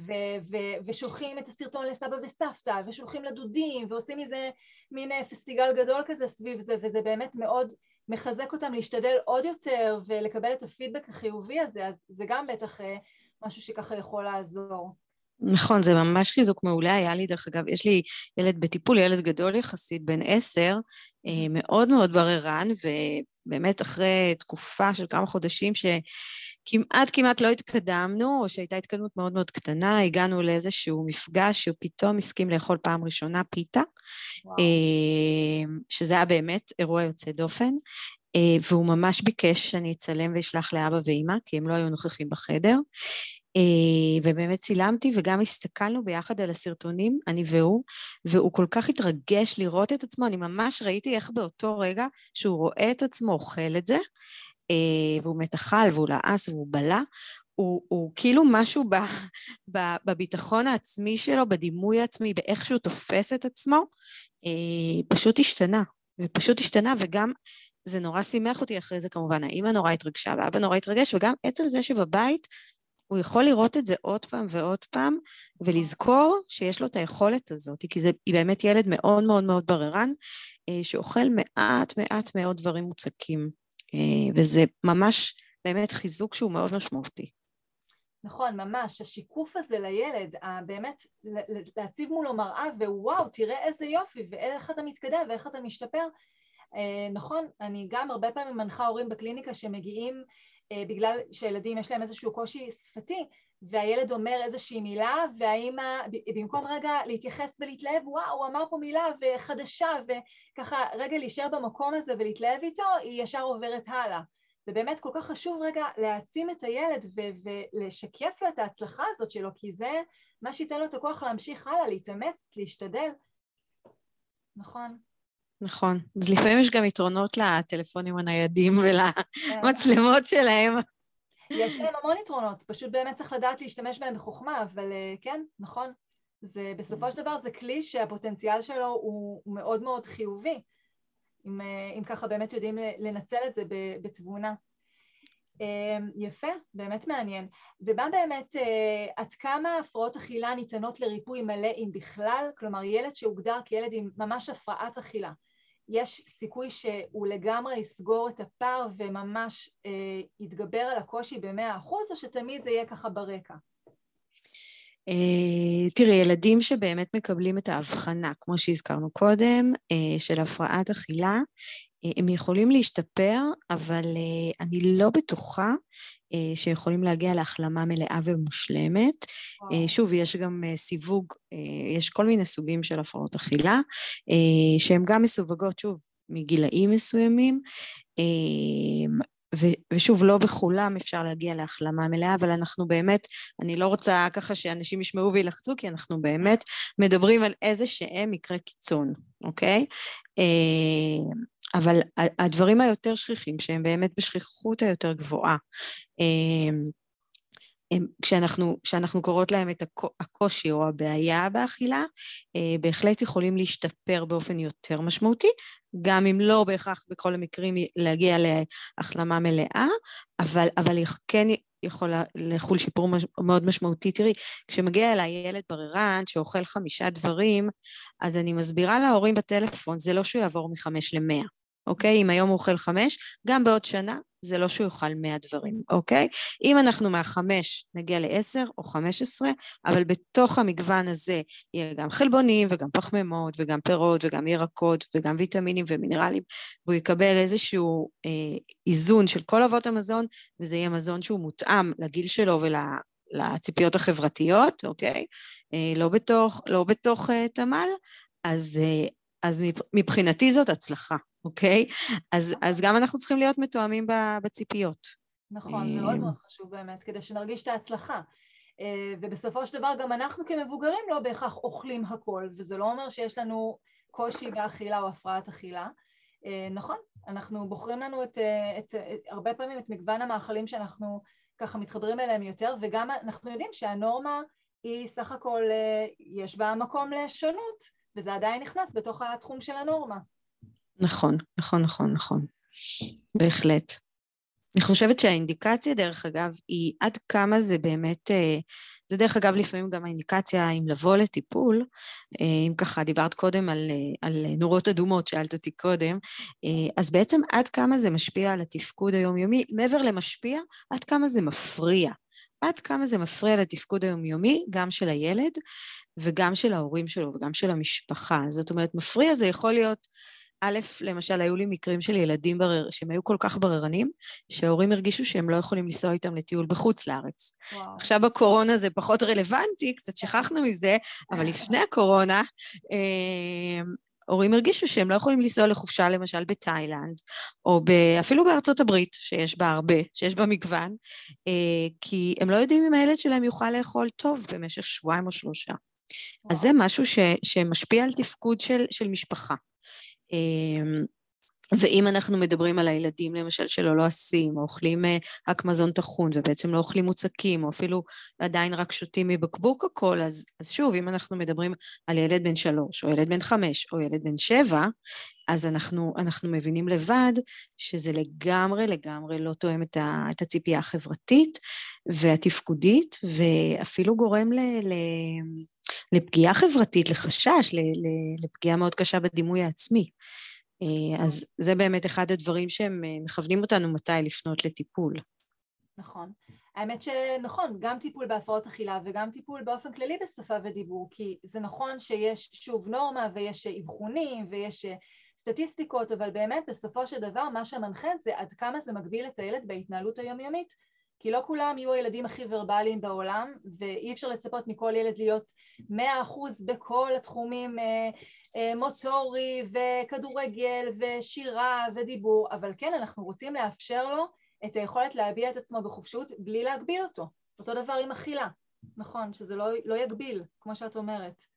ו- ו- ושולחים את הסרטון לסבא וסבתא, ושולחים לדודים, ועושים מזה מין אה, פסטיגל גדול כזה סביב זה, וזה באמת מאוד מחזק אותם להשתדל עוד יותר ולקבל את הפידבק החיובי הזה, אז זה גם בטח אה, משהו שככה יכול לעזור. נכון, זה ממש חיזוק מעולה. היה לי, דרך אגב, יש לי ילד בטיפול, ילד גדול יחסית, בן עשר, אה, מאוד מאוד בררן, ובאמת אחרי תקופה של כמה חודשים שכמעט כמעט לא התקדמנו, או שהייתה התקדמות מאוד מאוד קטנה, הגענו לאיזשהו מפגש שהוא פתאום הסכים לאכול פעם ראשונה פיתה, וואו. אה, שזה היה באמת אירוע יוצא דופן. אה, והוא ממש ביקש שאני אצלם ואשלח לאבא ואימא, כי הם לא היו נוכחים בחדר. אה, ובאמת צילמתי וגם הסתכלנו ביחד על הסרטונים, אני והוא, והוא כל כך התרגש לראות את עצמו, אני ממש ראיתי איך באותו רגע שהוא רואה את עצמו אוכל את זה, אה, והוא מתאכל והוא לעס והוא בלע, הוא, הוא כאילו משהו ב, ב, בביטחון העצמי שלו, בדימוי העצמי, באיך שהוא תופס את עצמו, אה, פשוט השתנה. ופשוט השתנה, וגם זה נורא שימח אותי אחרי זה כמובן, האימא נורא התרגשה ואבא נורא התרגש, וגם עצם זה שבבית הוא יכול לראות את זה עוד פעם ועוד פעם, ולזכור שיש לו את היכולת הזאת, כי זה, היא באמת ילד מאוד מאוד מאוד בררן, אה, שאוכל מעט מעט מאוד דברים מוצקים, אה, וזה ממש באמת חיזוק שהוא מאוד משמעותי. נכון, ממש, השיקוף הזה לילד, באמת להציב מולו מראה ווואו, תראה איזה יופי, ואיך אתה מתקדם ואיך אתה משתפר, נכון, אני גם הרבה פעמים מנחה הורים בקליניקה שמגיעים אה, בגלל שילדים יש להם איזשהו קושי שפתי והילד אומר איזושהי מילה והאימא במקום רגע להתייחס ולהתלהב וואו הוא אמר פה מילה וחדשה וככה רגע להישאר במקום הזה ולהתלהב איתו היא ישר עוברת הלאה. ובאמת כל כך חשוב רגע להעצים את הילד ו- ולשקף לו את ההצלחה הזאת שלו כי זה מה שייתן לו את הכוח להמשיך הלאה, להתאמץ, להשתדל. נכון נכון. אז לפעמים יש גם יתרונות לטלפונים הניידים ולמצלמות שלהם. יש להם המון יתרונות, פשוט באמת צריך לדעת להשתמש בהם בחוכמה, אבל אה, כן, נכון. זה, בסופו של דבר זה כלי שהפוטנציאל שלו הוא, הוא מאוד מאוד חיובי, אם, אה, אם ככה באמת יודעים לנצל את זה בתבונה. אה, יפה, באמת מעניין. ומה באמת, עד כמה הפרעות אכילה ניתנות לריפוי מלא אם בכלל? כלומר, ילד שהוגדר כילד עם ממש הפרעת אכילה, יש סיכוי שהוא לגמרי יסגור את הפער וממש אה, יתגבר על הקושי במאה אחוז, או שתמיד זה יהיה ככה ברקע? Uh, תראי, ילדים שבאמת מקבלים את ההבחנה, כמו שהזכרנו קודם, uh, של הפרעת אכילה, uh, הם יכולים להשתפר, אבל uh, אני לא בטוחה אה, שיכולים להגיע להחלמה מלאה ומושלמת. וואו. אה, שוב, יש גם אה, סיווג, יש כל מיני סוגים של הפרעות אכילה, שהן גם מסווגות, שוב, מגילאים מסוימים, ושוב, לא בכולם אפשר להגיע להחלמה מלאה, אבל אנחנו באמת, אני לא רוצה ככה שאנשים ישמעו וילחצו, כי אנחנו באמת מדברים על איזה שהם מקרה קיצון, אוקיי? אבל הדברים היותר שכיחים, שהם באמת בשכיחות היותר גבוהה, אמ, הם, כשאנחנו, כשאנחנו קוראות להם את הקושי או הבעיה באכילה, אה, בהחלט יכולים להשתפר באופן יותר משמעותי, גם אם לא בהכרח בכל המקרים להגיע להחלמה מלאה, אבל, אבל כן יכול לחול שיפור מאוד משמעותי. תראי, כשמגיע אליי ילד בררן שאוכל חמישה דברים, אז אני מסבירה להורים בטלפון, זה לא שהוא יעבור מחמש למאה. אוקיי? אם היום הוא אוכל חמש, גם בעוד שנה זה לא שהוא יאכל מאה דברים, אוקיי? אם אנחנו מהחמש נגיע לעשר או חמש עשרה, אבל בתוך המגוון הזה יהיה גם חלבונים וגם פחמימות וגם פירות וגם ירקות וגם ויטמינים ומינרלים, והוא יקבל איזשהו אה, איזון של כל אבות המזון, וזה יהיה מזון שהוא מותאם לגיל שלו ול... לציפיות החברתיות, אוקיי? אה, לא בתוך, לא בתוך uh, תמ"ל, אז, uh, אז מבחינתי זאת הצלחה, אוקיי? אז, אז גם אנחנו צריכים להיות מתואמים בציפיות. נכון, מאוד מאוד חשוב באמת, כדי שנרגיש את ההצלחה. אה, ובסופו של דבר גם אנחנו כמבוגרים לא בהכרח אוכלים הכל, וזה לא אומר שיש לנו קושי באכילה או הפרעת אכילה. אה, נכון, אנחנו בוחרים לנו את, אה, את, את, הרבה פעמים את מגוון המאכלים שאנחנו ככה מתחברים אליהם יותר, וגם אנחנו יודעים שהנורמה היא סך הכל, יש בה מקום לשונות, וזה עדיין נכנס בתוך התחום של הנורמה. נכון, נכון, נכון, נכון. בהחלט. אני חושבת שהאינדיקציה, דרך אגב, היא עד כמה זה באמת, אה, זה דרך אגב לפעמים גם האינדיקציה אם לבוא לטיפול, אה, אם ככה דיברת קודם על, אה, על נורות אדומות, שאלת אותי קודם, אז בעצם עד כמה זה משפיע על התפקוד היומיומי, מעבר למשפיע, עד כמה זה מפריע. עד כמה זה מפריע לתפקוד היומיומי, גם של הילד וגם של ההורים שלו וגם של המשפחה. זאת אומרת, מפריע זה יכול להיות א', למשל, היו לי מקרים של ילדים ברר, שהם היו כל כך בררנים, שההורים הרגישו שהם לא יכולים לנסוע איתם לטיול בחוץ לארץ. וואו. עכשיו בקורונה זה פחות רלוונטי, קצת שכחנו מזה, אבל לפני הקורונה, אה, הורים הרגישו שהם לא יכולים לנסוע לחופשה למשל בתאילנד, או אפילו בארצות הברית, שיש בה הרבה, שיש בה מגוון, אה, כי הם לא יודעים אם הילד שלהם יוכל לאכול טוב במשך שבועיים או שלושה. וואו. אז זה משהו ש, שמשפיע על תפקוד של, של משפחה. ואם אנחנו מדברים על הילדים למשל שלא לועסים, או אוכלים אה, רק מזון טחון ובעצם לא אוכלים מוצקים, או אפילו עדיין רק שותים מבקבוק הכל, אז, אז שוב, אם אנחנו מדברים על ילד בן שלוש, או ילד בן חמש, או ילד בן שבע, אז אנחנו, אנחנו מבינים לבד שזה לגמרי לגמרי לא תואם את, ה, את הציפייה החברתית והתפקודית, ואפילו גורם ל... ל לפגיעה חברתית, לחשש, לפגיעה מאוד קשה בדימוי העצמי. אה, אז זה באמת אחד הדברים שהם אה, מכוונים אותנו מתי לפנות לטיפול. נכון. האמת שנכון, גם טיפול בהפרעות אכילה וגם טיפול באופן כללי בשפה ודיבור, כי זה נכון שיש שוב נורמה ויש אבחונים ויש סטטיסטיקות, אבל באמת בסופו של דבר מה שמנחה זה עד כמה זה מגביל את הילד בהתנהלות היומיומית. כי לא כולם יהיו הילדים הכי ורבליים בעולם, ואי אפשר לצפות מכל ילד להיות מאה אחוז בכל התחומים אה, אה, מוטורי וכדורגל ושירה ודיבור, אבל כן, אנחנו רוצים לאפשר לו את היכולת להביע את עצמו בחופשות בלי להגביל אותו. אותו דבר עם אכילה, נכון, שזה לא, לא יגביל, כמו שאת אומרת.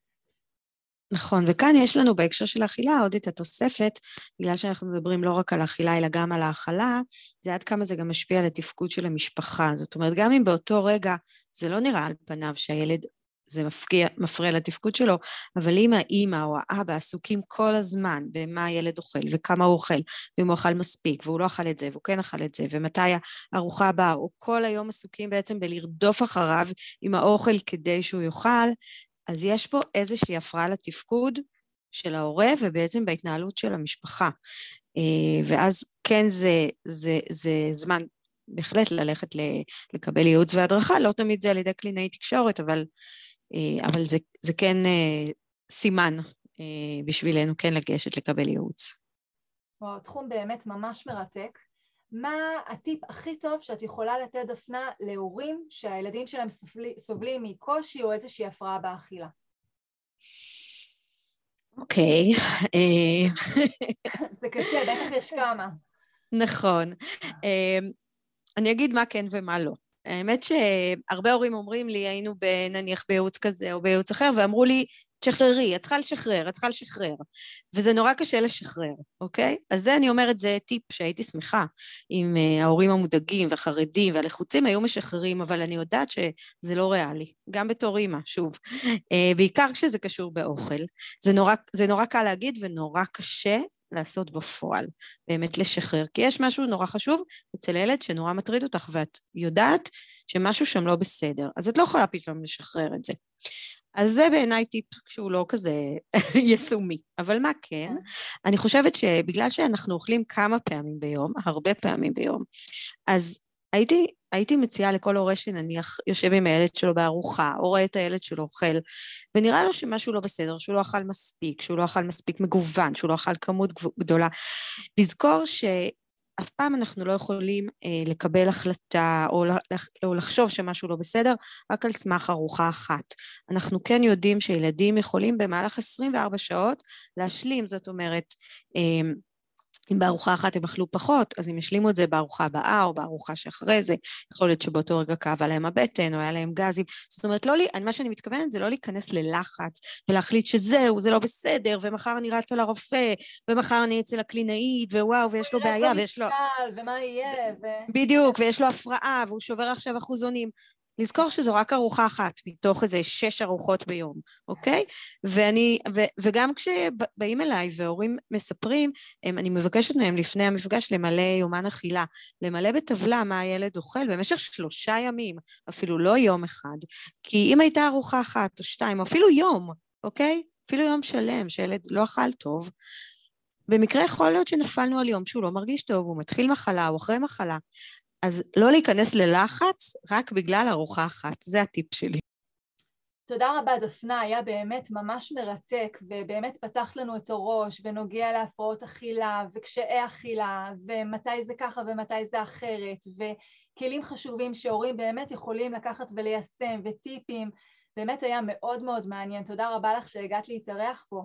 נכון, וכאן יש לנו בהקשר של האכילה עוד את התוספת, בגלל שאנחנו מדברים לא רק על האכילה אלא גם על האכלה, זה עד כמה זה גם משפיע על התפקוד של המשפחה. זאת אומרת, גם אם באותו רגע זה לא נראה על פניו שהילד, זה מפגיע, מפריע לתפקוד שלו, אבל אם האימא או האבא עסוקים כל הזמן במה הילד אוכל וכמה הוא אוכל, ואם הוא אכל מספיק והוא לא אכל את זה והוא כן אכל את זה, ומתי הארוחה הבאה, או כל היום עסוקים בעצם בלרדוף אחריו עם האוכל כדי שהוא יאכל, אז יש פה איזושהי הפרעה לתפקוד של ההורה ובעצם בהתנהלות של המשפחה. אה, ואז כן זה, זה, זה זמן בהחלט ללכת לקבל ייעוץ והדרכה, לא תמיד זה על ידי קלינאי תקשורת, אבל, אה, אבל זה, זה כן אה, סימן בשבילנו כן לגשת לקבל ייעוץ. תחום באמת ממש מרתק. מה הטיפ הכי טוב שאת יכולה לתת, דפנה, להורים שהילדים שלהם סובלים, סובלים מקושי או איזושהי הפרעה באכילה? אוקיי. אה, זה קשה, בטח יש כמה. נכון. אה, אני אגיד מה כן ומה לא. האמת שהרבה הורים אומרים לי, היינו נניח בייעוץ כזה או בייעוץ אחר, ואמרו לי, תשחררי, את צריכה לשחרר, את צריכה לשחרר. וזה נורא קשה לשחרר, אוקיי? אז זה, אני אומרת, זה טיפ שהייתי שמחה אם uh, ההורים המודאגים והחרדים והלחוצים היו משחררים, אבל אני יודעת שזה לא ריאלי, גם בתור אימא, שוב. Uh, בעיקר כשזה קשור באוכל. זה נורא, זה נורא קל להגיד ונורא קשה לעשות בפועל, באמת לשחרר. כי יש משהו נורא חשוב אצל ילד שנורא מטריד אותך, ואת יודעת שמשהו שם לא בסדר, אז את לא יכולה פתאום לשחרר את זה. אז זה בעיניי טיפ שהוא לא כזה יישומי. אבל מה כן? אני חושבת שבגלל שאנחנו אוכלים כמה פעמים ביום, הרבה פעמים ביום, אז הייתי, הייתי מציעה לכל הורה שנניח יושב עם הילד שלו בארוחה, או רואה את הילד שלו אוכל, ונראה לו שמשהו לא בסדר, שהוא לא אכל מספיק, שהוא לא אכל מספיק מגוון, שהוא לא אכל כמות גדולה, לזכור ש... אף פעם אנחנו לא יכולים אה, לקבל החלטה או, לח, או לחשוב שמשהו לא בסדר רק על סמך ארוחה אחת. אנחנו כן יודעים שילדים יכולים במהלך 24 שעות להשלים, זאת אומרת, אה, אם בארוחה אחת הם אכלו פחות, אז הם ישלימו את זה בארוחה הבאה או בארוחה שאחרי זה. יכול להיות שבאותו רגע כאבה להם הבטן או היה להם גזים. זאת אומרת, לא לי, מה שאני מתכוונת זה לא להיכנס ללחץ ולהחליט שזהו, זה לא בסדר, ומחר אני רצה לרופא, ומחר אני אצל הקלינאית, ווואו, ויש לו בעיה, ויש לו... ומה יהיה, ו... בדיוק, ויש לו הפרעה, והוא שובר עכשיו אחוזונים. לזכור שזו רק ארוחה אחת מתוך איזה שש ארוחות ביום, אוקיי? ואני, ו, וגם כשבאים אליי והורים מספרים, הם, אני מבקשת מהם לפני המפגש למלא יומן אכילה, למלא בטבלה מה הילד אוכל במשך שלושה ימים, אפילו לא יום אחד. כי אם הייתה ארוחה אחת או שתיים, או אפילו יום, אוקיי? אפילו יום שלם שילד לא אכל טוב, במקרה יכול להיות שנפלנו על יום שהוא לא מרגיש טוב, הוא מתחיל מחלה או אחרי מחלה. אז לא להיכנס ללחץ רק בגלל ארוחה אחת, זה הטיפ שלי. תודה רבה דפנה, היה באמת ממש מרתק ובאמת פתח לנו את הראש ונוגע להפרעות אכילה וקשיי אכילה ומתי זה ככה ומתי זה אחרת וכלים חשובים שהורים באמת יכולים לקחת וליישם וטיפים, באמת היה מאוד מאוד מעניין, תודה רבה לך שהגעת להתארח פה.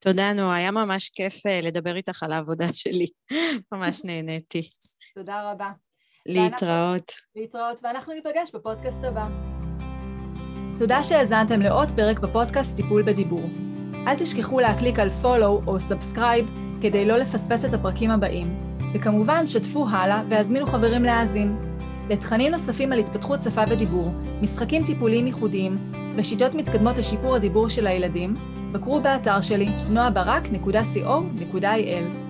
תודה, נועה, היה ממש כיף אה, לדבר איתך על העבודה שלי. ממש נהניתי. תודה רבה. להתראות. להתראות, ואנחנו ניפגש בפודקאסט הבא. תודה שהאזנתם לעוד פרק בפודקאסט טיפול בדיבור. אל תשכחו להקליק על follow או subscribe כדי לא לפספס את הפרקים הבאים. וכמובן, שתפו הלאה והזמינו חברים להאזין. לתכנים נוספים על התפתחות שפה ודיבור, משחקים טיפוליים ייחודיים ושיטות מתקדמות לשיפור הדיבור של הילדים, בקרו באתר שלי noabarak.co.il